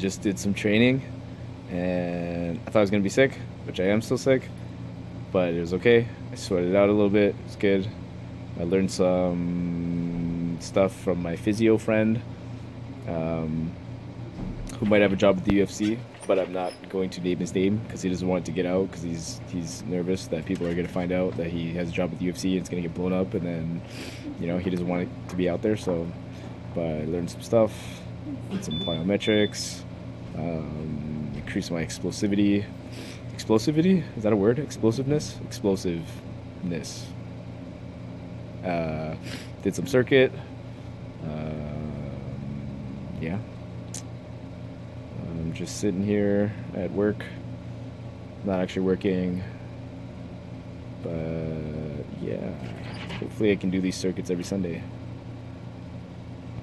just did some training, and I thought I was gonna be sick, which I am still sick, but it was okay. I sweated out a little bit. It's good. I learned some stuff from my physio friend, um, who might have a job at the UFC, but I'm not going to name his name because he doesn't want to get out because he's he's nervous that people are going to find out that he has a job at the UFC and it's going to get blown up, and then you know he doesn't want it to be out there. So, but I learned some stuff, did some plyometrics, um, increased my explosivity. Explosivity is that a word? Explosiveness, explosiveness. Uh, did some circuit. Um, yeah. I'm just sitting here at work, not actually working. But yeah, hopefully I can do these circuits every Sunday.